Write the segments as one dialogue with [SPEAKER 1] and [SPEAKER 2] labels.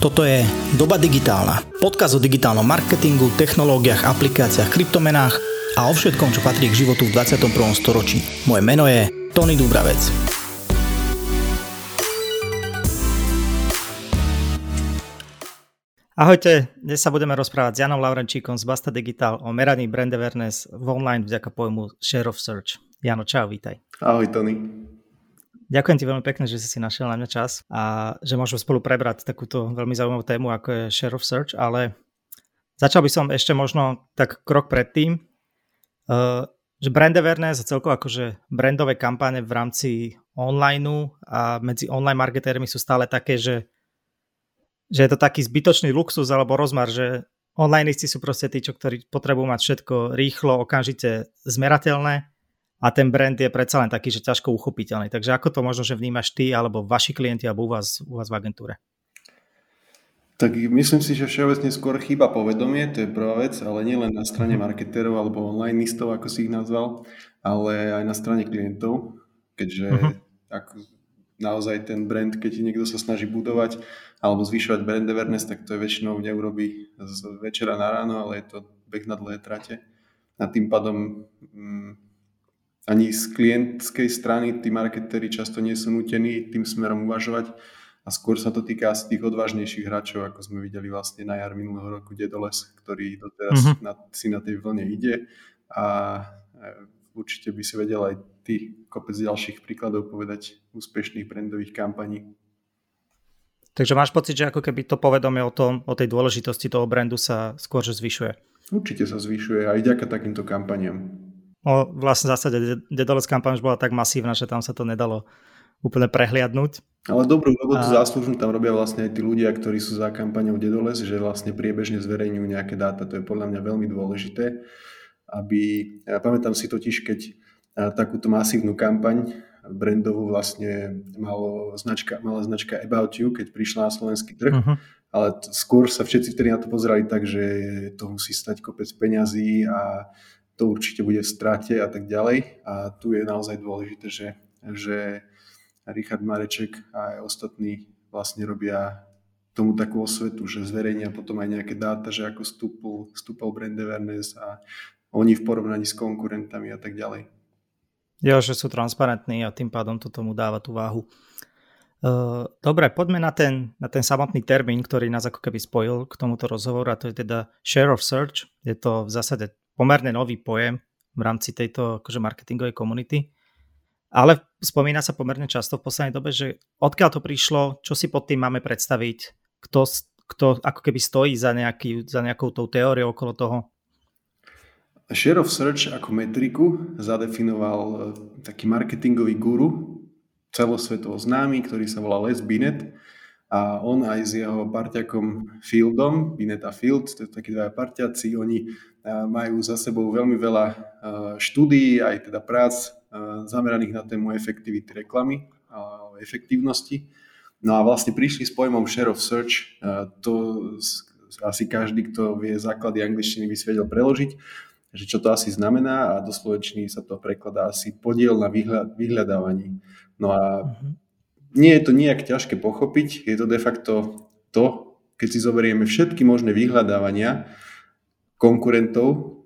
[SPEAKER 1] Toto je Doba digitálna. Podkaz o digitálnom marketingu, technológiách, aplikáciách, kryptomenách a o všetkom, čo patrí k životu v 21. storočí. Moje meno je Tony Dubravec. Ahojte, dnes sa budeme rozprávať s Janom Laurenčíkom z Basta Digital o meraní brand awareness v online vďaka pojmu Share of Search. Jano, čau, vítaj.
[SPEAKER 2] Ahoj, Tony.
[SPEAKER 1] Ďakujem ti veľmi pekne, že si si našiel na mňa čas a že môžeme spolu prebrať takúto veľmi zaujímavú tému, ako je Share of Search, ale začal by som ešte možno tak krok predtým, uh, že brand awareness a celkovo akože brandové kampáne v rámci online a medzi online marketérmi sú stále také, že, že je to taký zbytočný luxus alebo rozmar, že online sú proste tí, čo, ktorí potrebujú mať všetko rýchlo, okamžite zmerateľné a ten brand je predsa len taký, že ťažko uchopiteľný. Takže ako to možno, že vnímaš ty, alebo vaši klienti, alebo u vás, u vás v agentúre?
[SPEAKER 2] Tak myslím si, že všeobecne skôr chýba povedomie, to je prvá vec, ale nielen na strane mhm. marketerov alebo online listov, ako si ich nazval, ale aj na strane klientov, keďže uh-huh. ak naozaj ten brand, keď niekto sa snaží budovať alebo zvyšovať brand awareness, tak to je väčšinou neurobí z večera na ráno, ale je to beh na dlhé trate. A tým pádom mm, ani z klientskej strany tí marketéri často nie sú nutení tým smerom uvažovať a skôr sa to týka asi tých odvážnejších hráčov, ako sme videli vlastne na jar minulého roku Dedoles, ktorý doteraz mm-hmm. na, si na tej vlne ide a e, určite by si vedel aj ty kopec ďalších príkladov povedať úspešných brandových kampaní.
[SPEAKER 1] Takže máš pocit, že ako keby to povedomie o, tom, o tej dôležitosti toho brandu sa skôr že zvyšuje?
[SPEAKER 2] Určite sa zvyšuje aj ďaká takýmto kampaniam.
[SPEAKER 1] No, vlastne v zásade kampaň už bola tak masívna, že tam sa to nedalo úplne prehliadnúť.
[SPEAKER 2] Ale dobrú robotu a... záslužnú tam robia vlastne aj tí ľudia, ktorí sú za kampaňou Dedoles, že vlastne priebežne zverejňujú nejaké dáta. To je podľa mňa veľmi dôležité, aby, ja pamätám si totiž, keď takúto masívnu kampaň brandovú vlastne malo značka, mala značka About You, keď prišla na slovenský trh, uh-huh. ale skôr sa všetci vtedy na to pozerali tak, že to musí stať kopec peňazí a to určite bude v strate a tak ďalej. A tu je naozaj dôležité, že, že Richard Mareček a aj ostatní vlastne robia tomu takú osvetu, že zverejnia potom aj nejaké dáta, že ako stúpol, stúpol brand awareness a oni v porovnaní s konkurentami a tak ďalej.
[SPEAKER 1] Jo, že sú transparentní a tým pádom to tomu dáva tú váhu. Dobre, poďme na ten, na ten samotný termín, ktorý nás ako keby spojil k tomuto rozhovoru a to je teda share of search. Je to v zásade pomerne nový pojem v rámci tejto akože marketingovej komunity. Ale spomína sa pomerne často v poslednej dobe, že odkiaľ to prišlo, čo si pod tým máme predstaviť, kto, kto ako keby stojí za, nejaký, za nejakou tou teóriou okolo toho.
[SPEAKER 2] Share of Search ako metriku zadefinoval e, taký marketingový guru, celosvetovo známy, ktorý sa volá Les Binet a on aj s jeho parťakom Fieldom, Binet a Field, to sú takí dva parťaci, oni majú za sebou veľmi veľa štúdií, aj teda prác zameraných na tému efektivity reklamy a efektívnosti. No a vlastne prišli s pojmom share of search, to asi každý, kto vie základy angličtiny, by si vedel preložiť, že čo to asi znamená a do slovenčiny sa to prekladá asi podiel na vyhľadávaní. No a mhm. Nie je to nejak ťažké pochopiť, je to de facto to, keď si zoberieme všetky možné vyhľadávania, konkurentov,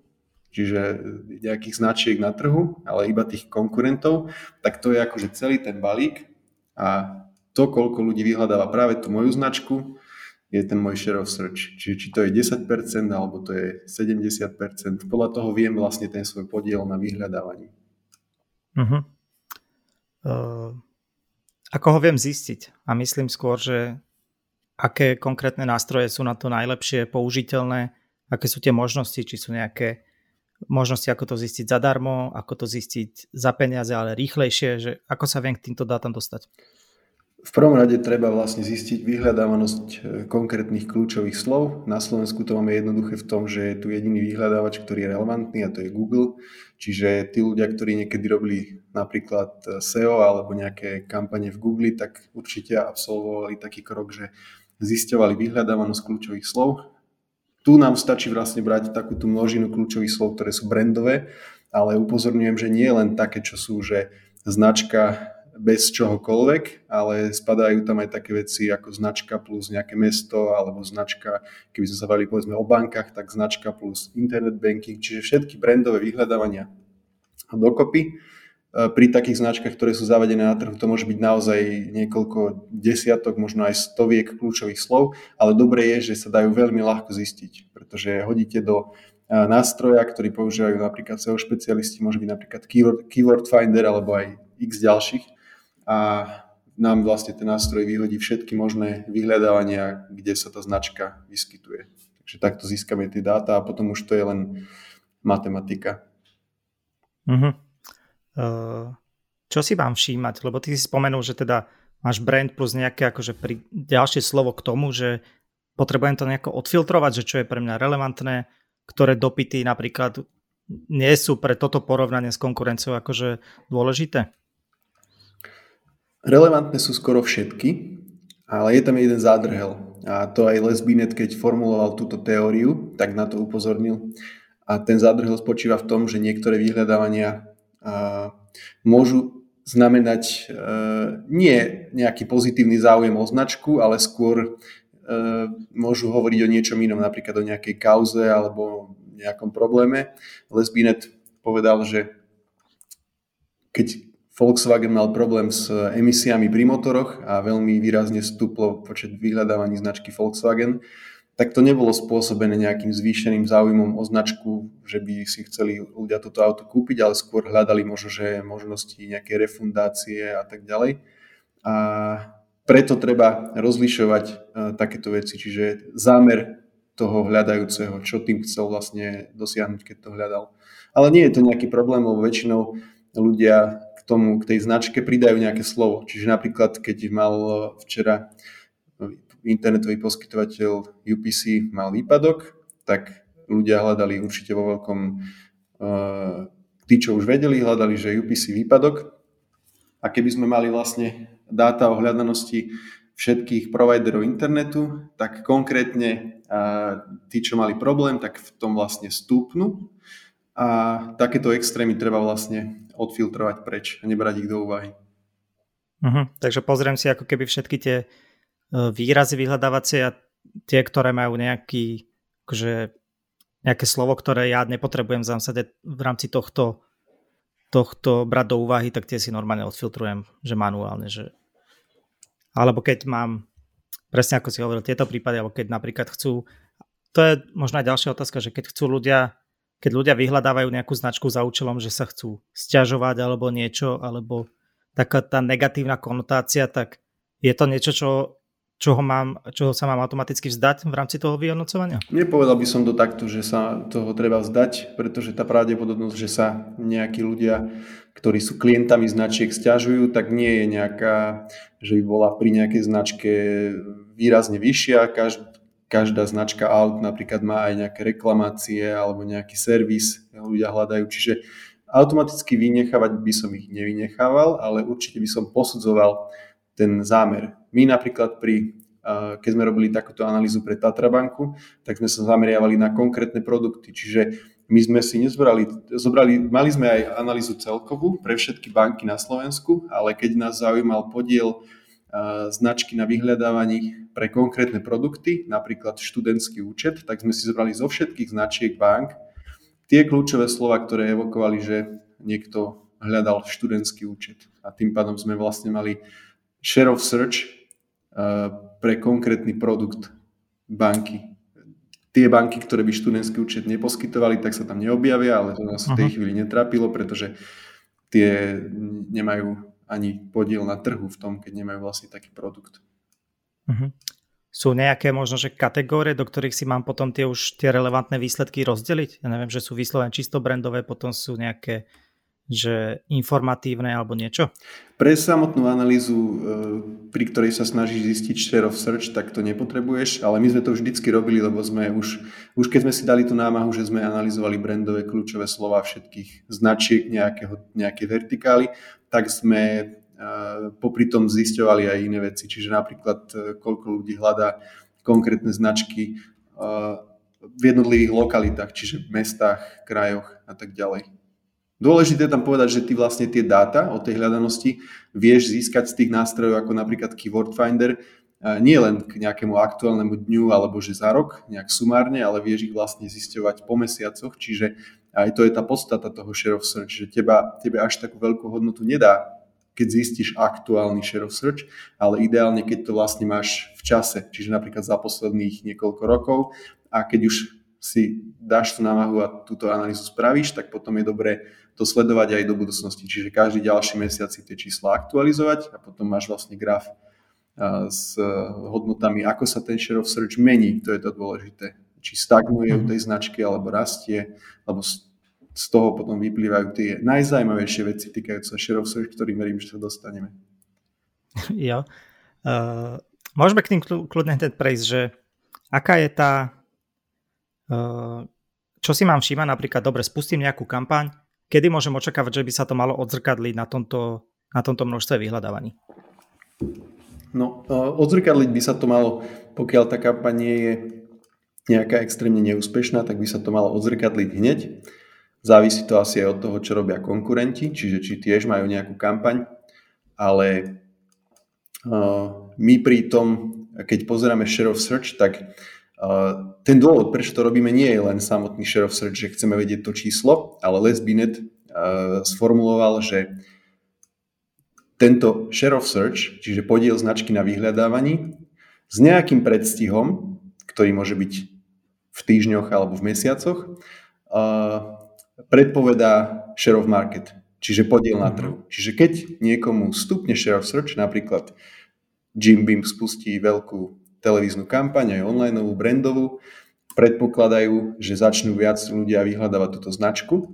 [SPEAKER 2] čiže nejakých značiek na trhu, ale iba tých konkurentov, tak to je akože celý ten balík a to, koľko ľudí vyhľadáva práve tú moju značku, je ten môj share of search. Čiže či to je 10% alebo to je 70%, podľa toho viem vlastne ten svoj podiel na vyhľadávaní. Uh-huh.
[SPEAKER 1] Uh, ako ho viem zistiť? A myslím skôr, že aké konkrétne nástroje sú na to najlepšie použiteľné, aké sú tie možnosti, či sú nejaké možnosti, ako to zistiť zadarmo, ako to zistiť za peniaze, ale rýchlejšie, že ako sa viem k týmto dátam dostať?
[SPEAKER 2] V prvom rade treba vlastne zistiť vyhľadávanosť e, konkrétnych kľúčových slov. Na Slovensku to máme jednoduché v tom, že je tu jediný vyhľadávač, ktorý je relevantný a to je Google. Čiže tí ľudia, ktorí niekedy robili napríklad e, SEO alebo nejaké kampane v Google, tak určite absolvovali taký krok, že zisťovali vyhľadávanosť kľúčových slov tu nám stačí vlastne brať takúto množinu kľúčových slov, ktoré sú brandové, ale upozorňujem, že nie len také, čo sú, že značka bez čohokoľvek, ale spadajú tam aj také veci ako značka plus nejaké mesto alebo značka, keby sme sa bavili povedzme o bankách, tak značka plus internet banking, čiže všetky brandové vyhľadávania dokopy. Pri takých značkách, ktoré sú zavedené na trhu, to môže byť naozaj niekoľko desiatok, možno aj stoviek kľúčových slov, ale dobre je, že sa dajú veľmi ľahko zistiť, pretože hodíte do nástroja, ktorý používajú napríklad SEO špecialisti, môže byť napríklad Keyword, Keyword Finder alebo aj x ďalších a nám vlastne ten nástroj vyhodí všetky možné vyhľadávania, kde sa tá značka vyskytuje. Takže takto získame tie dáta a potom už to je len matematika.
[SPEAKER 1] Uh-huh. Uh, čo si vám všímať? Lebo ty si spomenul, že teda máš brand plus nejaké akože pri ďalšie slovo k tomu, že potrebujem to nejako odfiltrovať, že čo je pre mňa relevantné, ktoré dopity napríklad nie sú pre toto porovnanie s konkurenciou akože dôležité?
[SPEAKER 2] Relevantné sú skoro všetky, ale je tam jeden zádrhel. A to aj Les Binet, keď formuloval túto teóriu, tak na to upozornil. A ten zádrhel spočíva v tom, že niektoré vyhľadávania môžu znamenať nie nejaký pozitívny záujem o značku, ale skôr E, môžu hovoriť o niečom inom, napríklad o nejakej kauze alebo nejakom probléme. Les Binet povedal, že keď Volkswagen mal problém s emisiami pri motoroch a veľmi výrazne stúplo počet vyhľadávaní značky Volkswagen, tak to nebolo spôsobené nejakým zvýšeným záujmom o značku, že by si chceli ľudia toto auto kúpiť, ale skôr hľadali možno, že možnosti nejaké refundácie a tak ďalej. A preto treba rozlišovať uh, takéto veci, čiže zámer toho hľadajúceho, čo tým chcel vlastne dosiahnuť, keď to hľadal. Ale nie je to nejaký problém, lebo väčšinou ľudia tomu, k tej značke pridajú nejaké slovo. Čiže napríklad, keď mal e, včera internetový poskytovateľ UPC mal výpadok, tak ľudia hľadali určite vo veľkom, uh, tí, čo už vedeli, hľadali, že UPC výpadok. A keby sme mali vlastne dáta o hľadanosti všetkých providerov internetu, tak konkrétne tí, čo mali problém, tak v tom vlastne stúpnu a takéto extrémy treba vlastne odfiltrovať preč a nebrať ich do úvahy.
[SPEAKER 1] Uh-huh. Takže pozriem si ako keby všetky tie e, výrazy vyhľadávacie a tie, ktoré majú nejaký, akože, nejaké slovo, ktoré ja nepotrebujem v zásade v rámci tohto tohto brať do úvahy, tak tie si normálne odfiltrujem, že manuálne, že alebo keď mám, presne ako si hovoril, tieto prípady, alebo keď napríklad chcú, to je možno aj ďalšia otázka, že keď chcú ľudia, keď ľudia vyhľadávajú nejakú značku za účelom, že sa chcú stiažovať alebo niečo, alebo taká tá negatívna konotácia, tak je to niečo, čo čoho, mám, čoho sa mám automaticky vzdať v rámci toho vyhodnocovania?
[SPEAKER 2] Nepovedal by som to takto, že sa toho treba vzdať, pretože tá pravdepodobnosť, že sa nejakí ľudia, ktorí sú klientami značiek, stiažujú, tak nie je nejaká, že by bola pri nejakej značke výrazne vyššia. Každá, každá značka aut napríklad má aj nejaké reklamácie alebo nejaký servis, ľudia hľadajú. Čiže automaticky vynechávať by som ich nevynechával, ale určite by som posudzoval ten zámer. My napríklad pri, keď sme robili takúto analýzu pre Tatra banku, tak sme sa zameriavali na konkrétne produkty, čiže my sme si nezbrali, zobrali, mali sme aj analýzu celkovú pre všetky banky na Slovensku, ale keď nás zaujímal podiel značky na vyhľadávaní pre konkrétne produkty, napríklad študentský účet, tak sme si zobrali zo všetkých značiek bank tie kľúčové slova, ktoré evokovali, že niekto hľadal študentský účet. A tým pádom sme vlastne mali share of search uh, pre konkrétny produkt banky. Tie banky, ktoré by študentský účet neposkytovali, tak sa tam neobjavia, ale to nás v tej chvíli netrápilo, pretože tie nemajú ani podiel na trhu v tom, keď nemajú vlastne taký produkt.
[SPEAKER 1] Uh-huh. Sú nejaké možno, že kategórie, do ktorých si mám potom tie už tie relevantné výsledky rozdeliť? Ja neviem, že sú vyslovené čisto brandové, potom sú nejaké že informatívne alebo niečo?
[SPEAKER 2] Pre samotnú analýzu, e, pri ktorej sa snažíš zistiť share of search, tak to nepotrebuješ, ale my sme to vždycky robili, lebo sme už, už keď sme si dali tú námahu, že sme analyzovali brandové kľúčové slova všetkých značiek nejakého, nejaké vertikály, tak sme popri tom zisťovali aj iné veci. Čiže napríklad, e, koľko ľudí hľadá konkrétne značky v jednotlivých lokalitách, čiže v mestách, krajoch a tak ďalej. Dôležité je tam povedať, že ty vlastne tie dáta o tej hľadanosti vieš získať z tých nástrojov ako napríklad Keyword Finder, nie len k nejakému aktuálnemu dňu alebo že za rok, nejak sumárne, ale vieš ich vlastne zisťovať po mesiacoch, čiže aj to je tá podstata toho share of search, že teba, tebe až takú veľkú hodnotu nedá, keď zistíš aktuálny share of search, ale ideálne, keď to vlastne máš v čase, čiže napríklad za posledných niekoľko rokov a keď už si dáš tú námahu a túto analýzu spravíš, tak potom je dobré to sledovať aj do budúcnosti. Čiže každý ďalší mesiac si tie čísla aktualizovať a potom máš vlastne graf s hodnotami, ako sa ten share of search mení, to je to dôležité. Či stagnuje u mhm. tej značky, alebo rastie, alebo z toho potom vyplývajú tie najzajímavejšie veci týkajúce sa share of search, ktorým verím, že sa dostaneme.
[SPEAKER 1] Jo. Uh, môžeme k tým kľudne hneď prejsť, že aká je tá, uh, čo si mám všímať, napríklad, dobre, spustím nejakú kampaň, kedy môžem očakávať, že by sa to malo odzrkadliť na tomto, na tomto množstve vyhľadávaní?
[SPEAKER 2] No, odzrkadliť by sa to malo, pokiaľ tá kampaň nie je nejaká extrémne neúspešná, tak by sa to malo odzrkadliť hneď. Závisí to asi aj od toho, čo robia konkurenti, čiže či tiež majú nejakú kampaň, ale my pri tom, keď pozeráme share of search, tak ten dôvod, prečo to robíme, nie je len samotný share of search, že chceme vedieť to číslo, ale Les Binet sformuloval, že tento share of search, čiže podiel značky na vyhľadávaní, s nejakým predstihom, ktorý môže byť v týždňoch alebo v mesiacoch, predpovedá share of market, čiže podiel na mhm. trhu. Čiže keď niekomu stupne share of search, napríklad Jim Beam spustí veľkú televíznu kampaň, aj online brandovú, predpokladajú, že začnú viac ľudia vyhľadávať túto značku.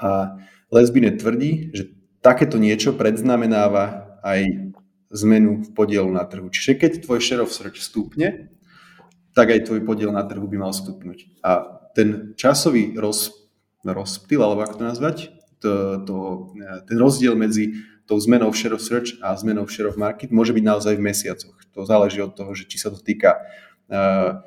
[SPEAKER 2] A Lesbine tvrdí, že takéto niečo predznamenáva aj zmenu v podielu na trhu. Čiže keď tvoj share of search stúpne, tak aj tvoj podiel na trhu by mal stupnúť. A ten časový roz, rozptyl, alebo ako to nazvať, to, to, ten rozdiel medzi tou zmenou v share of search a zmenou v share of market môže byť naozaj v mesiacoch. To záleží od toho, že či sa to týka uh,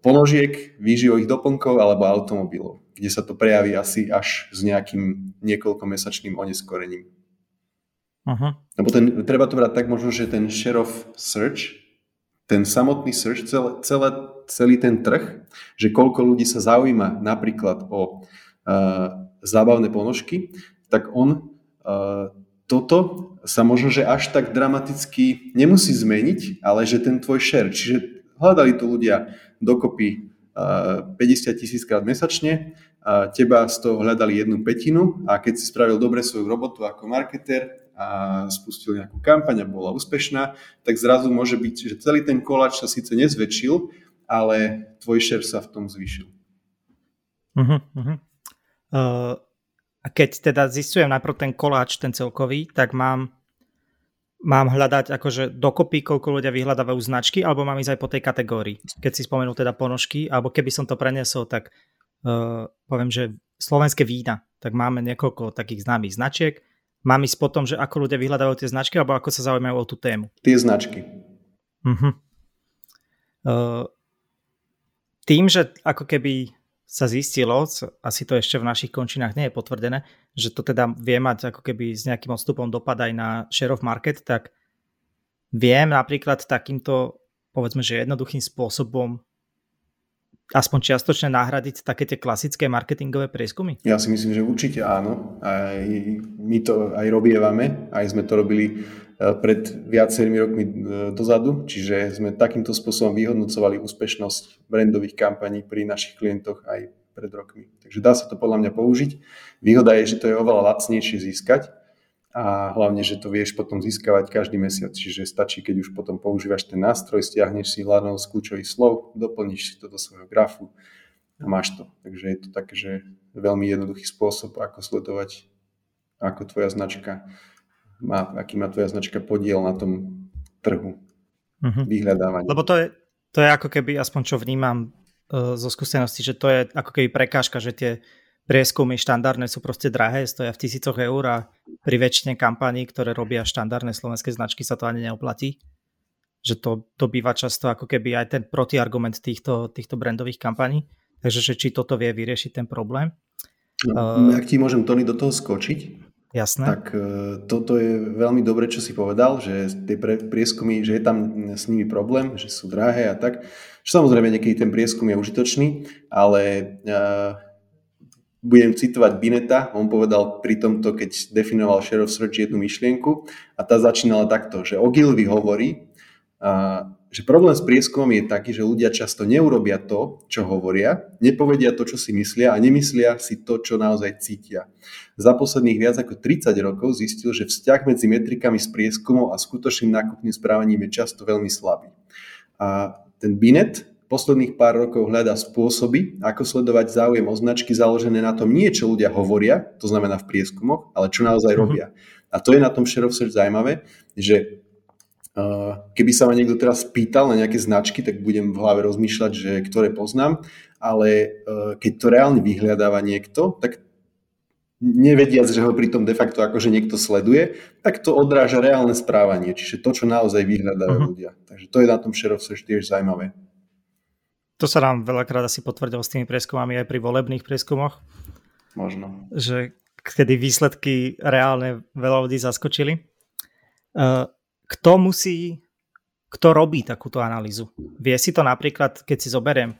[SPEAKER 2] ponožiek, výživových doplnkov alebo automobilov, kde sa to prejaví asi až s nejakým niekoľkomesačným oneskorením. Uh-huh. Lebo ten, treba to brať tak možno, že ten share of search, ten samotný search, celé, celé, celý ten trh, že koľko ľudí sa zaujíma napríklad o uh, zábavné ponožky, tak on uh, toto sa možno, že až tak dramaticky nemusí zmeniť, ale že ten tvoj share, čiže hľadali to ľudia dokopy uh, 50 tisíc krát mesačne, uh, teba z toho hľadali jednu petinu a keď si spravil dobre svoju robotu ako marketer, a spustil nejakú kampaň a bola úspešná, tak zrazu môže byť, že celý ten koláč sa síce nezväčšil, ale tvoj share sa v tom zvýšil.
[SPEAKER 1] Uh-huh, uh-huh. Uh, a keď teda zistujem najprv ten koláč, ten celkový, tak mám, mám hľadať akože dokopy, koľko ľudia vyhľadávajú značky, alebo mám ísť aj po tej kategórii. Keď si spomenul teda ponožky, alebo keby som to preniesol, tak uh, poviem, že slovenské vína, tak máme niekoľko takých známych značiek, mám ísť po tom, že ako ľudia vyhľadávajú tie značky, alebo ako sa zaujímajú o tú tému?
[SPEAKER 2] Tie značky. Uh-huh.
[SPEAKER 1] Uh, tým, že ako keby sa zistilo, asi to ešte v našich končinách nie je potvrdené, že to teda vie mať ako keby s nejakým odstupom dopad aj na share of market, tak viem napríklad takýmto povedzme, že jednoduchým spôsobom aspoň čiastočne nahradiť také tie klasické marketingové prieskumy?
[SPEAKER 2] Ja si myslím, že určite áno. Aj my to aj robievame, aj sme to robili pred viacerými rokmi e, dozadu, čiže sme takýmto spôsobom vyhodnocovali úspešnosť brandových kampaní pri našich klientoch aj pred rokmi. Takže dá sa to podľa mňa použiť. Výhoda je, že to je oveľa lacnejšie získať, a hlavne, že to vieš potom získavať každý mesiac, čiže stačí, keď už potom používaš ten nástroj, stiahneš si hľadnou z kľúčových slov, doplníš si to do svojho grafu a máš to. Takže je to tak, že veľmi jednoduchý spôsob, ako sledovať, ako tvoja značka má, aký má tvoja značka podiel na tom trhu uh-huh. vyhľadávania.
[SPEAKER 1] Lebo to je, to je ako keby, aspoň čo vnímam uh, zo skúsenosti, že to je ako keby prekážka, že tie prieskumy štandardné sú proste drahé, stoja v tisícoch eur a pri väčšine kampaní, ktoré robia štandardné slovenské značky, sa to ani neoplatí. Že to, to býva často ako keby aj ten protiargument týchto, týchto brandových kampaní. Takže že či toto vie vyriešiť ten problém.
[SPEAKER 2] Uh, Ak ti môžem, Tony, do toho skočiť,
[SPEAKER 1] Jasné.
[SPEAKER 2] Tak e, toto je veľmi dobre, čo si povedal, že tie prieskumy, že je tam s nimi problém, že sú drahé a tak. Samozrejme, niekedy ten prieskum je užitočný, ale uh, budem citovať Bineta, on povedal pri tomto, keď definoval Share of Search jednu myšlienku a tá začínala takto, že Ogilvy hovorí, uh, že problém s prieskumom je taký, že ľudia často neurobia to, čo hovoria, nepovedia to, čo si myslia a nemyslia si to, čo naozaj cítia. Za posledných viac ako 30 rokov zistil, že vzťah medzi metrikami s prieskumom a skutočným nákupným správaním je často veľmi slabý. A ten Binet posledných pár rokov hľadá spôsoby, ako sledovať záujem o značky založené na tom nie, čo ľudia hovoria, to znamená v prieskumoch, ale čo naozaj mhm. robia. A to je na tom Share of Search zaujímavé, že Keby sa ma niekto teraz pýtal na nejaké značky, tak budem v hlave rozmýšľať, že ktoré poznám, ale e, keď to reálne vyhľadáva niekto, tak nevediac, že ho pritom de facto akože niekto sleduje, tak to odráža reálne správanie, čiže to, čo naozaj vyhľadávajú uh-huh. ľudia. Takže to je na tom search tiež zaujímavé.
[SPEAKER 1] To sa nám veľakrát asi potvrdilo s tými prieskumami aj pri volebných prieskumoch.
[SPEAKER 2] Možno.
[SPEAKER 1] Že kedy výsledky reálne veľa ľudí zaskočili. Uh, kto musí, kto robí takúto analýzu? Vie si to napríklad, keď si zoberiem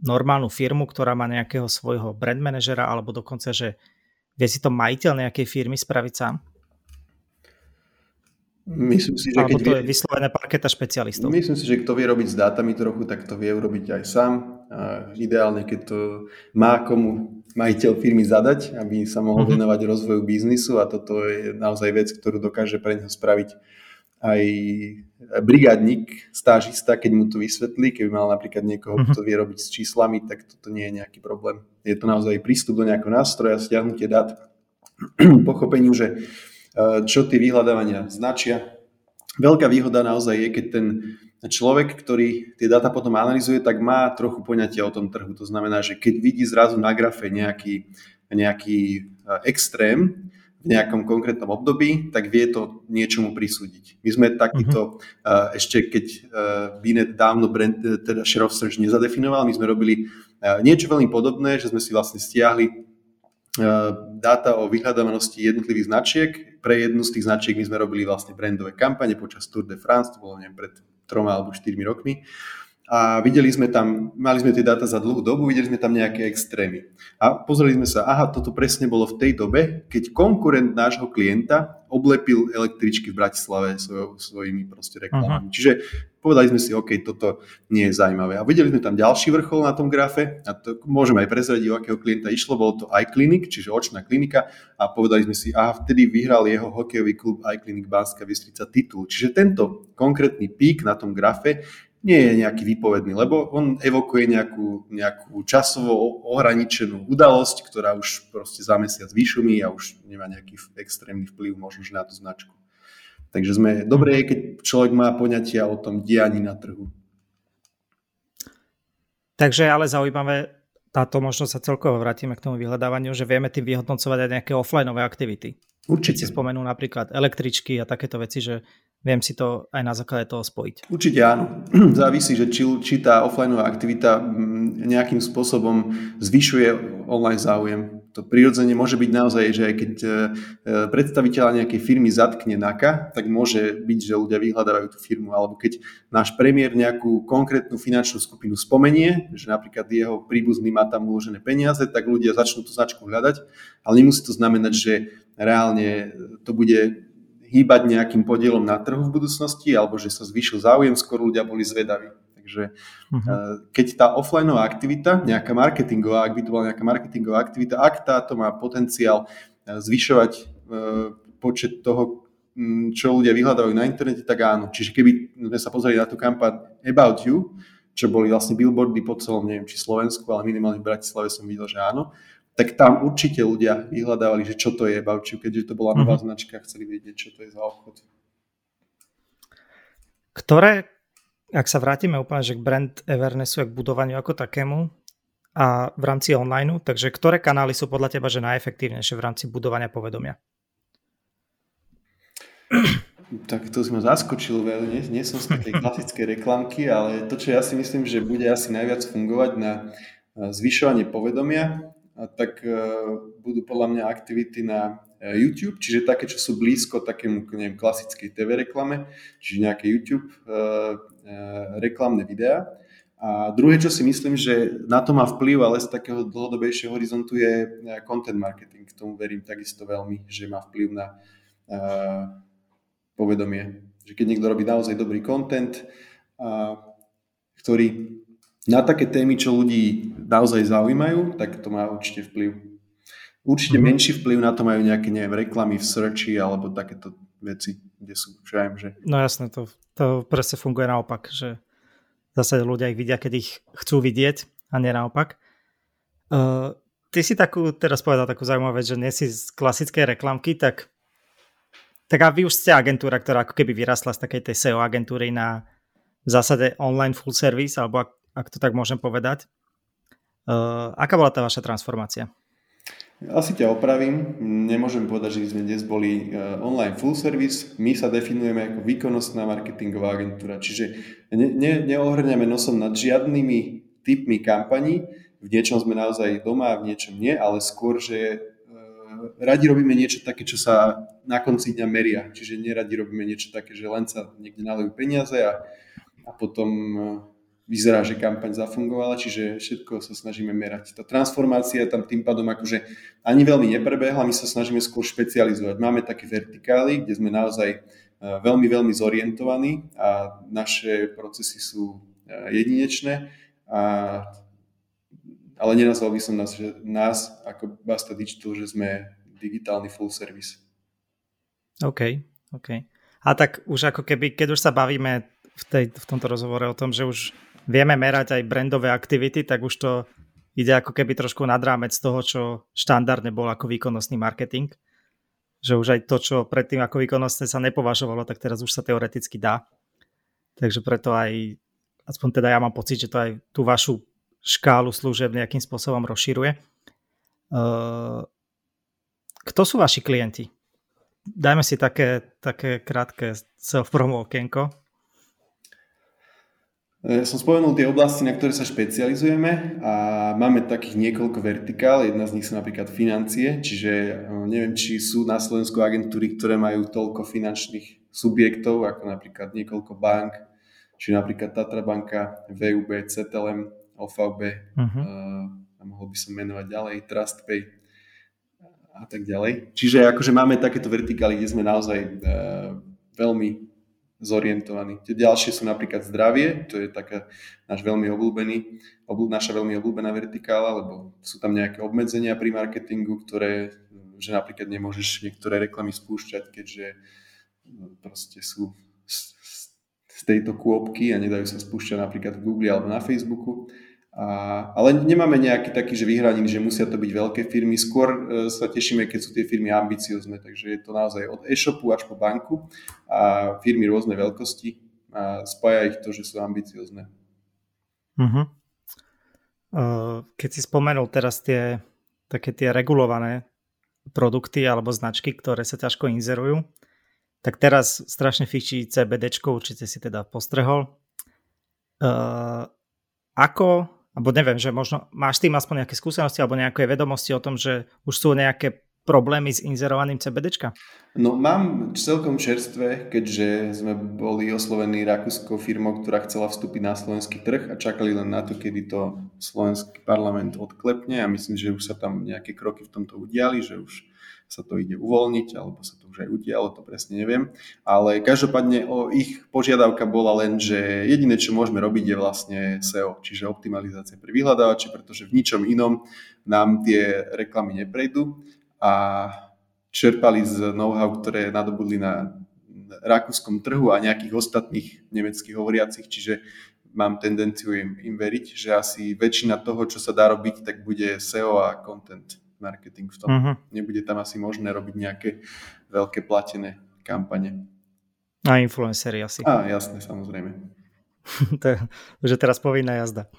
[SPEAKER 1] normálnu firmu, ktorá má nejakého svojho brand manažera, alebo dokonca, že vie si to majiteľ nejakej firmy spraviť sám?
[SPEAKER 2] Myslím si, že
[SPEAKER 1] Alebo
[SPEAKER 2] keď
[SPEAKER 1] to vie... je vyslovené parketa špecialistov.
[SPEAKER 2] Myslím si, že kto vie robiť s dátami trochu, tak to vie urobiť aj sám. A ideálne, keď to má komu majiteľ firmy zadať, aby sa mohol uh-huh. venovať rozvoju biznisu a toto je naozaj vec, ktorú dokáže pre neho spraviť aj brigádnik, stážista, keď mu to vysvetlí, keby mal napríklad niekoho, kto mhm. vie robiť s číslami, tak toto nie je nejaký problém. Je to naozaj prístup do nejakého nástroja, stiahnutie dát, pochopeniu, že e, čo tie vyhľadávania značia. Veľká výhoda naozaj je, keď ten človek, ktorý tie dáta potom analizuje, tak má trochu poňatie o tom trhu. To znamená, že keď vidí zrazu na grafe nejaký, nejaký e, extrém, v nejakom konkrétnom období, tak vie to niečomu prisúdiť. My sme takýto, uh-huh. ešte keď uh, Binet dávno brand, e, teda share of search nezadefinoval, my sme robili uh, niečo veľmi podobné, že sme si vlastne stiahli uh, dáta o vyhľadávanosti jednotlivých značiek. Pre jednu z tých značiek my sme robili vlastne brandové kampane počas Tour de France, to bolo neviem, pred troma alebo štyrmi rokmi a videli sme tam, mali sme tie dáta za dlhú dobu, videli sme tam nejaké extrémy. A pozreli sme sa, aha, toto presne bolo v tej dobe, keď konkurent nášho klienta oblepil električky v Bratislave svoj, svojimi proste reklamami. Uh-huh. Čiže povedali sme si, OK, toto nie je zaujímavé. A videli sme tam ďalší vrchol na tom grafe, a to môžeme aj prezradiť, o akého klienta išlo, bolo to iClinic, čiže očná klinika a povedali sme si, aha, vtedy vyhral jeho hokejový klub iClinic Banská Bystrica titul. Čiže tento konkrétny pík na tom grafe nie je nejaký výpovedný, lebo on evokuje nejakú, nejakú časovo ohraničenú udalosť, ktorá už proste za mesiac vyšumí a už nemá nejaký extrémny vplyv možno na tú značku. Takže sme, dobre je, keď človek má poňatia o tom dianí na trhu.
[SPEAKER 1] Takže ale zaujímavé, táto možnosť sa celkovo vrátime k tomu vyhľadávaniu, že vieme tým vyhodnocovať aj nejaké offlineové aktivity.
[SPEAKER 2] Určite.
[SPEAKER 1] Keď si spomenú napríklad električky a takéto veci, že viem si to aj na základe toho spojiť.
[SPEAKER 2] Určite áno. Závisí, že či, či tá offlineová aktivita mm, nejakým spôsobom zvyšuje online záujem. To prirodzene môže byť naozaj, že aj keď e, e, predstaviteľa nejakej firmy zatkne NAKA, tak môže byť, že ľudia vyhľadávajú tú firmu. Alebo keď náš premiér nejakú konkrétnu finančnú skupinu spomenie, že napríklad jeho príbuzný má tam uložené peniaze, tak ľudia začnú tú značku hľadať, ale nemusí to znamenať, že reálne to bude hýbať nejakým podielom na trhu v budúcnosti alebo že sa zvýšil záujem, skôr ľudia boli zvedaví. Takže uh-huh. keď tá offlineová aktivita, nejaká marketingová, ak by to bola nejaká marketingová aktivita, ak táto má potenciál eh, zvyšovať eh, počet toho, mm, čo ľudia vyhľadávajú na internete, tak áno. Čiže keby sme sa pozreli na tú kampaň About You, čo boli vlastne billboardy po celom, neviem, či Slovensku, ale minimálne v Bratislave som videl, že áno, tak tam určite ľudia vyhľadávali, že čo to je Baučiu, keďže to bola nová mm-hmm. značka, chceli vedieť, čo to je za obchod.
[SPEAKER 1] Ktoré, ak sa vrátime úplne, že k brand awarenessu a k budovaniu ako takému a v rámci online, takže ktoré kanály sú podľa teba že najefektívnejšie v rámci budovania povedomia?
[SPEAKER 2] Tak to si ma zaskočil nie, nie som z takej klasickej reklamky, ale to, čo ja si myslím, že bude asi najviac fungovať na zvyšovanie povedomia tak budú podľa mňa aktivity na YouTube, čiže také, čo sú blízko takému neviem, klasickej TV reklame, čiže nejaké YouTube reklamné videá. A druhé, čo si myslím, že na to má vplyv, ale z takého dlhodobejšieho horizontu je content marketing. K tomu verím takisto veľmi, že má vplyv na povedomie. Že keď niekto robí naozaj dobrý content, ktorý na také témy, čo ľudí naozaj zaujímajú, tak to má určite vplyv. Určite mm-hmm. menší vplyv na to majú nejaké, neviem, reklamy v searchi alebo takéto veci, kde sú, čo ja že...
[SPEAKER 1] No jasné, to, to presne funguje naopak, že zase ľudia ich vidia, keď ich chcú vidieť a nie naopak. Uh, ty si takú, teraz povedal takú zaujímavú vec, že nie si z klasickej reklamky, tak, tak a vy už ste agentúra, ktorá ako keby vyrastla z takej tej SEO agentúry na v zásade online full service, alebo ak, ak to tak môžem povedať. Uh, aká bola tá vaša transformácia?
[SPEAKER 2] Asi ťa opravím. Nemôžem povedať, že sme dnes boli uh, online full service. My sa definujeme ako výkonnostná marketingová agentúra. Čiže ne, ne, neohrňame nosom nad žiadnymi typmi kampaní. V niečom sme naozaj doma, v niečom nie, ale skôr, že uh, radi robíme niečo také, čo sa na konci dňa meria. Čiže neradi robíme niečo také, že len sa niekde nalejú peniaze a, a potom vyzerá, že kampaň zafungovala, čiže všetko sa snažíme merať. Tá transformácia tam tým pádom akože ani veľmi neprebehla, my sa snažíme skôr špecializovať. Máme také vertikály, kde sme naozaj e, veľmi, veľmi zorientovaní a naše procesy sú e, jedinečné, a, ale nenazval by som nás, že nás ako Basta Digital, že sme digitálny full service.
[SPEAKER 1] OK, OK. A tak už ako keby, keď už sa bavíme v, tej, v tomto rozhovore o tom, že už vieme merať aj brandové aktivity, tak už to ide ako keby trošku nad rámec toho, čo štandardne bol ako výkonnostný marketing. Že už aj to, čo predtým ako výkonnostné sa nepovažovalo, tak teraz už sa teoreticky dá. Takže preto aj, aspoň teda ja mám pocit, že to aj tú vašu škálu služieb nejakým spôsobom rozširuje. Uh, kto sú vaši klienti? Dajme si také, také krátke self-promo okienko.
[SPEAKER 2] Ja som spomenul tie oblasti, na ktoré sa špecializujeme a máme takých niekoľko vertikál. Jedna z nich sú napríklad financie, čiže eh, neviem, či sú na Slovensku agentúry, ktoré majú toľko finančných subjektov, ako napríklad niekoľko bank, či napríklad Tatra banka, VUB, CTLM, OVB, uh-huh. uh, a mohol by som menovať ďalej, TrustPay a tak ďalej. Čiže akože máme takéto vertikály, kde sme naozaj uh, veľmi zorientovaní. Tie ďalšie sú napríklad zdravie, to je taká náš veľmi obľúbený, obľú, naša veľmi obľúbená vertikála, lebo sú tam nejaké obmedzenia pri marketingu, ktoré, že napríklad nemôžeš niektoré reklamy spúšťať, keďže no, proste sú z, z tejto kôpky a nedajú sa spúšťať napríklad v Google alebo na Facebooku. A, ale nemáme nejaký taký, že vyhraním, že musia to byť veľké firmy. Skôr e, sa tešíme, keď sú tie firmy ambiciozne, takže je to naozaj od e-shopu až po banku a firmy rôzne veľkosti a spája ich to, že sú ambiciozne.
[SPEAKER 1] Uh-huh. Keď si spomenul teraz tie také tie regulované produkty alebo značky, ktoré sa ťažko inzerujú, tak teraz strašne fičí CBD, určite si teda postrehol. Uh, ako alebo neviem, že možno máš tým aspoň nejaké skúsenosti alebo nejaké vedomosti o tom, že už sú nejaké problémy s inzerovaným CBDčka?
[SPEAKER 2] No mám celkom čerstvé, keďže sme boli oslovení rakúskou firmou, ktorá chcela vstúpiť na slovenský trh a čakali len na to, kedy to slovenský parlament odklepne a myslím, že už sa tam nejaké kroky v tomto udiali, že už sa to ide uvoľniť, alebo sa to už aj udialo, to presne neviem. Ale každopádne o ich požiadavka bola len, že jediné, čo môžeme robiť, je vlastne SEO, čiže optimalizácia pri vyhľadávači, pretože v ničom inom nám tie reklamy neprejdú a čerpali z know-how, ktoré nadobudli na rakúskom trhu a nejakých ostatných nemeckých hovoriacich, čiže mám tendenciu im, im veriť, že asi väčšina toho, čo sa dá robiť, tak bude SEO a content marketing v tom. Uh-huh. Nebude tam asi možné robiť nejaké veľké platené kampane.
[SPEAKER 1] A influencery asi.
[SPEAKER 2] Á, jasné, samozrejme.
[SPEAKER 1] to je že teraz povinná jazda.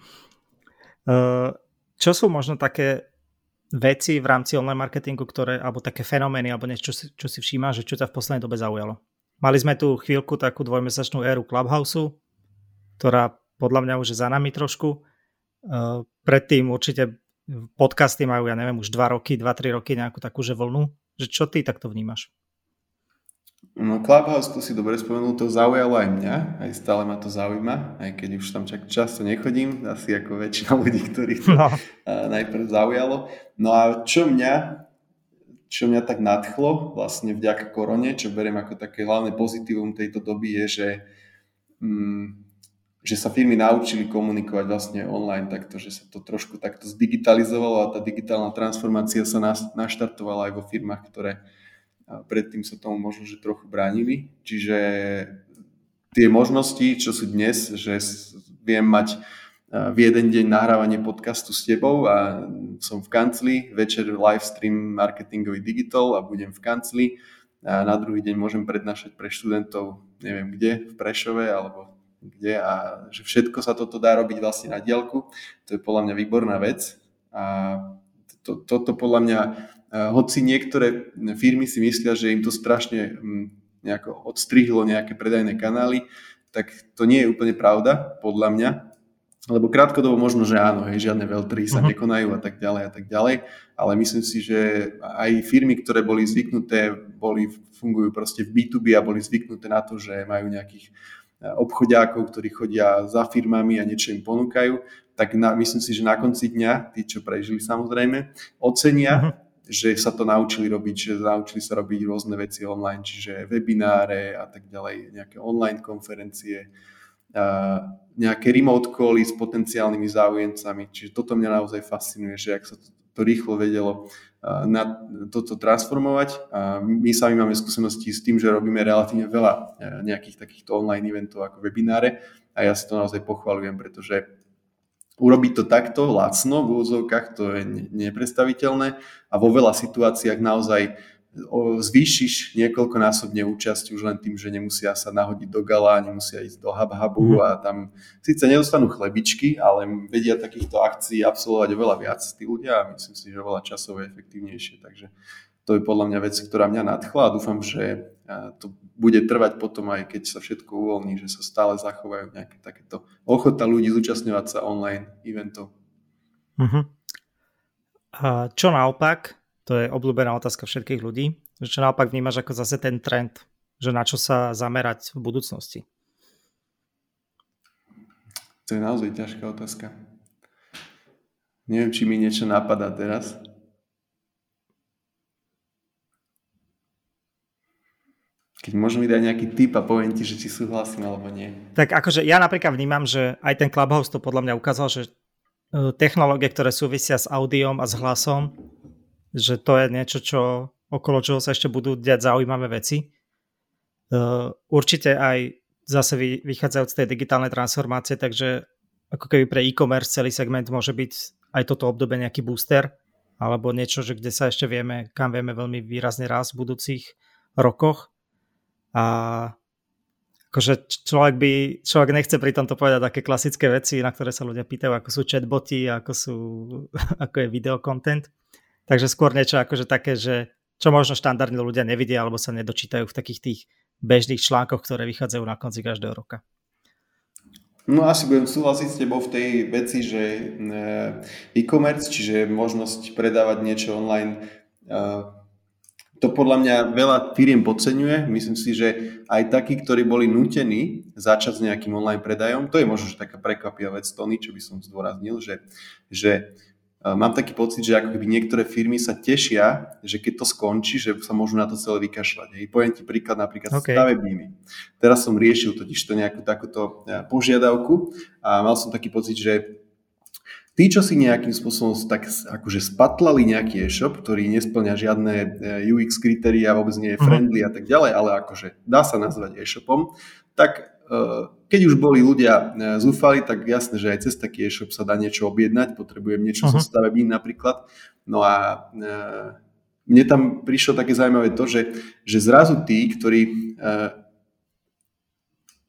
[SPEAKER 1] Čo sú možno také veci v rámci online marketingu, ktoré, alebo také fenomény, alebo niečo, čo si, čo si všíma, že čo ťa v poslednej dobe zaujalo? Mali sme tu chvíľku takú dvojmesačnú éru Clubhouse, ktorá podľa mňa už je za nami trošku. Predtým určite podcasty majú, ja neviem, už 2 roky, 2-3 roky nejakú takú že vlnu, že čo ty takto vnímaš?
[SPEAKER 2] No Clubhouse, to si dobre spomenul, to zaujalo aj mňa, aj stále ma to zaujíma, aj keď už tam čak často nechodím, asi ako väčšina ľudí, ktorí to no. najprv zaujalo. No a čo mňa, čo mňa tak nadchlo vlastne vďaka korone, čo beriem ako také hlavné pozitívum tejto doby je, že mm, že sa firmy naučili komunikovať vlastne online takto, že sa to trošku takto zdigitalizovalo a tá digitálna transformácia sa naštartovala aj vo firmách, ktoré predtým sa tomu možno, že trochu bránili. Čiže tie možnosti, čo sú dnes, že viem mať v jeden deň nahrávanie podcastu s tebou a som v kancli, večer live stream marketingový digital a budem v kancli a na druhý deň môžem prednášať pre študentov, neviem kde, v Prešove alebo kde a že všetko sa toto dá robiť vlastne na diálku. To je podľa mňa výborná vec a to, toto podľa mňa, hoci niektoré firmy si myslia, že im to strašne hm, nejako odstrihlo nejaké predajné kanály, tak to nie je úplne pravda, podľa mňa. Lebo krátkodobo možno, že áno, hej, žiadne veľtry sa uh-huh. nekonajú a tak ďalej a tak ďalej, ale myslím si, že aj firmy, ktoré boli zvyknuté, boli, fungujú proste v B2B a boli zvyknuté na to, že majú nejakých obchodiákov, ktorí chodia za firmami a niečo im ponúkajú, tak na, myslím si, že na konci dňa, tí, čo prežili samozrejme, ocenia, uh-huh. že sa to naučili robiť, že naučili sa robiť rôzne veci online, čiže webináre a tak ďalej, nejaké online konferencie, nejaké remote cally s potenciálnymi záujemcami. Čiže toto mňa naozaj fascinuje, že ak sa to, to rýchlo vedelo na toto transformovať. A my sami máme skúsenosti s tým, že robíme relatívne veľa e, nejakých takýchto online eventov ako webináre a ja si to naozaj pochvalujem, pretože urobiť to takto lacno v úvodzovkách to je nepredstaviteľné a vo veľa situáciách naozaj zvýšiš niekoľkonásobne účasť už len tým, že nemusia sa nahodiť do gala, nemusia ísť do hub-hubu mhm. a tam síce nedostanú chlebičky, ale vedia takýchto akcií absolvovať oveľa viac tí ľudia a myslím si, že oveľa časové efektívnejšie. Takže to je podľa mňa vec, ktorá mňa nadchla a dúfam, že to bude trvať potom aj keď sa všetko uvoľní, že sa stále zachovajú nejaké takéto ochota ľudí zúčastňovať sa online eventov.
[SPEAKER 1] Uh-huh. A čo naopak, to je obľúbená otázka všetkých ľudí. Že čo naopak vnímaš ako zase ten trend, že na čo sa zamerať v budúcnosti?
[SPEAKER 2] To je naozaj ťažká otázka. Neviem, či mi niečo napadá teraz. Keď môžem mi dať nejaký tip a poviem ti, že či súhlasím alebo nie.
[SPEAKER 1] Tak akože ja napríklad vnímam, že aj ten Clubhouse to podľa mňa ukázal, že e, technológie, ktoré súvisia s audiom a s hlasom, že to je niečo, čo, okolo čoho sa ešte budú diať zaujímavé veci. Uh, určite aj zase vy, vychádzajúc z tej digitálnej transformácie, takže ako keby pre e-commerce celý segment môže byť aj toto obdobie nejaký booster, alebo niečo, že kde sa ešte vieme, kam vieme veľmi výrazne raz v budúcich rokoch. A akože človek by, človek nechce pri tomto povedať také klasické veci, na ktoré sa ľudia pýtajú, ako sú chatboty, ako, sú, ako je videokontent. Takže skôr niečo akože také, že čo možno štandardne ľudia nevidia alebo sa nedočítajú v takých tých bežných článkoch, ktoré vychádzajú na konci každého roka.
[SPEAKER 2] No asi budem súhlasiť s tebou v tej veci, že eh, e-commerce, čiže možnosť predávať niečo online, eh, to podľa mňa veľa firiem podceňuje. Myslím si, že aj takí, ktorí boli nutení začať s nejakým online predajom, to je možno že taká prekvapivá vec Tony, čo by som zdôraznil, že, že mám taký pocit, že ako keby niektoré firmy sa tešia, že keď to skončí, že sa môžu na to celé vykašľať. Hej. Poviem ti príklad napríklad okay. stavebnými. Teraz som riešil totiž to nejakú takúto e, požiadavku a mal som taký pocit, že tí, čo si nejakým spôsobom tak akože spatlali nejaký e-shop, ktorý nesplňa žiadne e, UX kritéria, vôbec nie je mhm. friendly a tak ďalej, ale akože dá sa nazvať e-shopom, tak e, keď už boli ľudia e, zúfali, tak jasné, že aj cez taký e-shop sa dá niečo objednať, potrebujem niečo uh-huh. zo stavebín napríklad. No a e, mne tam prišlo také zaujímavé to, že, že zrazu tí, ktorí e,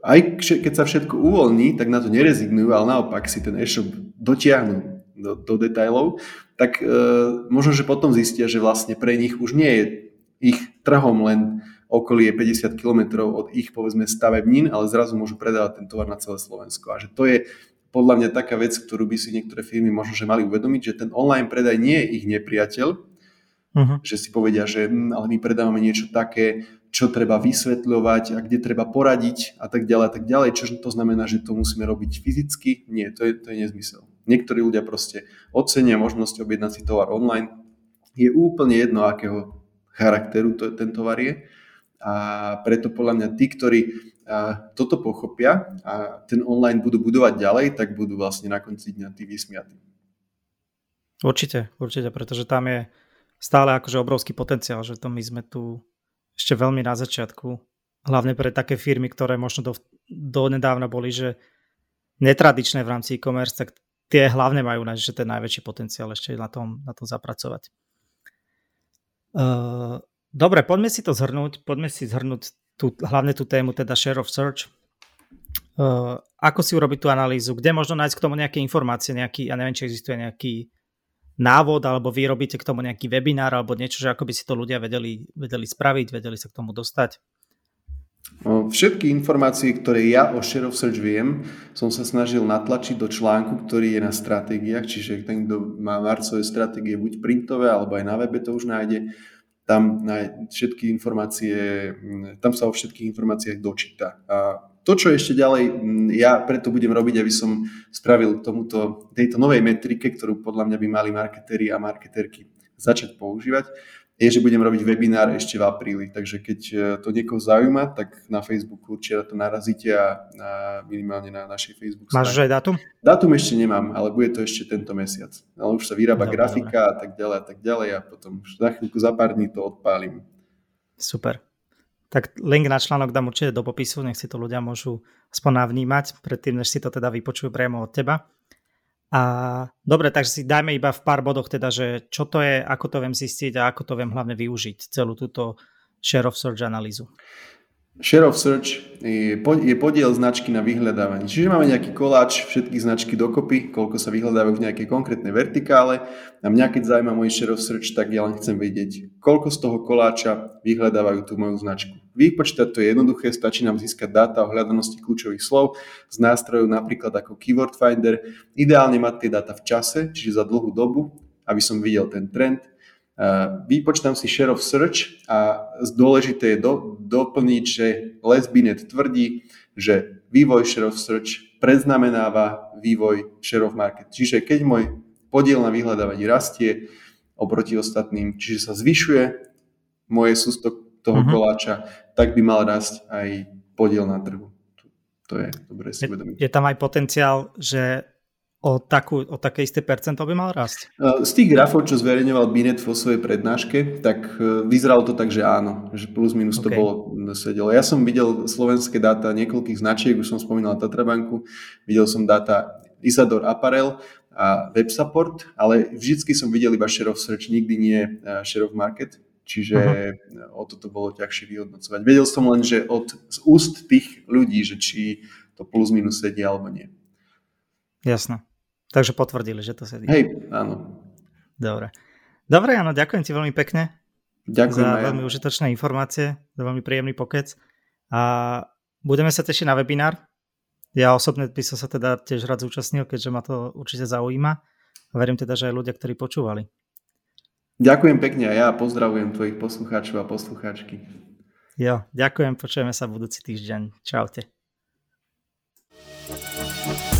[SPEAKER 2] aj keď sa všetko uvoľní, tak na to nerezignujú, ale naopak si ten e-shop dotiahnu do, do detajlov, tak e, možno, že potom zistia, že vlastne pre nich už nie je ich trhom len okolie 50 km od ich povedzme stavebnín, ale zrazu môžu predávať ten tovar na celé Slovensko. A že to je podľa mňa taká vec, ktorú by si niektoré firmy možno že mali uvedomiť, že ten online predaj nie je ich nepriateľ, uh-huh. že si povedia, že hm, ale my predávame niečo také, čo treba vysvetľovať a kde treba poradiť a tak ďalej a tak ďalej. Čo to znamená, že to musíme robiť fyzicky? Nie, to je, to je nezmysel. Niektorí ľudia proste ocenia možnosť objednať si tovar online. Je úplne jedno, akého charakteru to, ten tovar je. A preto podľa mňa tí, ktorí toto pochopia a ten online budú budovať ďalej, tak budú vlastne na konci dňa tí vysmiatí.
[SPEAKER 1] Určite, určite, pretože tam je stále akože obrovský potenciál, že to my sme tu ešte veľmi na začiatku, hlavne pre také firmy, ktoré možno do, do nedávna boli, že netradičné v rámci e-commerce, tak tie hlavne majú nájsť, že ten najväčší potenciál ešte na tom, na tom zapracovať. Uh, dobre, poďme si to zhrnúť, poďme si zhrnúť tú, hlavne tú tému, teda share of search. Uh, ako si urobiť tú analýzu, kde možno nájsť k tomu nejaké informácie, nejaký, ja neviem, či existuje nejaký návod, alebo vy robíte k tomu nejaký webinár, alebo niečo, že ako by si to ľudia vedeli, vedeli spraviť, vedeli sa k tomu dostať?
[SPEAKER 2] Všetky informácie, ktoré ja o Share of Search viem, som sa snažil natlačiť do článku, ktorý je na stratégiách, čiže ten, kto má marcové stratégie buď printové, alebo aj na webe to už nájde tam všetky informácie, tam sa o všetkých informáciách dočíta. A to, čo ešte ďalej ja preto budem robiť, aby som spravil tomuto, tejto novej metrike, ktorú podľa mňa by mali marketéri a marketérky začať používať, je, že budem robiť webinár ešte v apríli. Takže keď e, to niekoho zaujíma, tak na Facebooku určite to narazíte a na, minimálne na našej Facebook
[SPEAKER 1] Máš aj dátum?
[SPEAKER 2] Dátum ešte nemám, ale bude to ešte tento mesiac. Ale už sa vyrába dobre, grafika dobre. a tak ďalej a tak ďalej a potom už za chvíľku, za pár dní to odpálim.
[SPEAKER 1] Super. Tak link na článok dám určite do popisu, nech si to ľudia môžu aspoň navnímať, predtým, než si to teda vypočujú priamo od teba. A dobre, takže si dajme iba v pár bodoch teda, že čo to je, ako to viem zistiť a ako to viem hlavne využiť, celú túto share of search analýzu.
[SPEAKER 2] Share of Search je podiel značky na vyhľadávaní. Čiže máme nejaký koláč, všetky značky dokopy, koľko sa vyhľadávajú v nejakej konkrétnej vertikále. A mňa keď zaujíma môj Share of Search, tak ja len chcem vedieť, koľko z toho koláča vyhľadávajú tú moju značku. Výpočítať to je jednoduché, stačí nám získať dáta o hľadanosti kľúčových slov z nástrojov napríklad ako Keyword Finder. Ideálne mať tie dáta v čase, čiže za dlhú dobu, aby som videl ten trend, Vypočítam si share of search a dôležité je do, doplniť, že Les Binet tvrdí, že vývoj share of search predznamenáva vývoj share of market. Čiže keď môj podiel na vyhľadávaní rastie oproti ostatným, čiže sa zvyšuje moje sústo toho uh-huh. koláča, tak by mal rásť aj podiel na trhu. To je dobre si uvedomiť.
[SPEAKER 1] Je, je tam aj potenciál, že o, takú, o také isté percento by mal rásť?
[SPEAKER 2] Z tých grafov, čo zverejňoval Binet vo svojej prednáške, tak e, vyzeralo to tak, že áno, že plus minus okay. to bolo sedelo. Ja som videl slovenské dáta niekoľkých značiek, už som spomínal Tatrabanku, videl som dáta Isador Apparel a WebSupport, ale vždycky som videl iba share of search, nikdy nie e, share of market, čiže uh-huh. o toto bolo ťažšie vyhodnocovať. Vedel som len, že od z úst tých ľudí, že či to plus minus sedí alebo nie.
[SPEAKER 1] Jasné. Takže potvrdili, že to sedí.
[SPEAKER 2] Hej, áno.
[SPEAKER 1] Dobre. Dobre, áno, ďakujem ti veľmi pekne.
[SPEAKER 2] Ďakujem
[SPEAKER 1] za veľmi užitočné informácie, za veľmi príjemný pokec. A budeme sa tešiť na webinár. Ja osobne by som sa teda tiež rád zúčastnil, keďže ma to určite zaujíma. A verím teda, že aj ľudia, ktorí počúvali.
[SPEAKER 2] Ďakujem pekne a ja pozdravujem tvojich poslucháčov a poslucháčky.
[SPEAKER 1] Jo, ďakujem, počujeme sa budúci týždeň. Čaute. thank you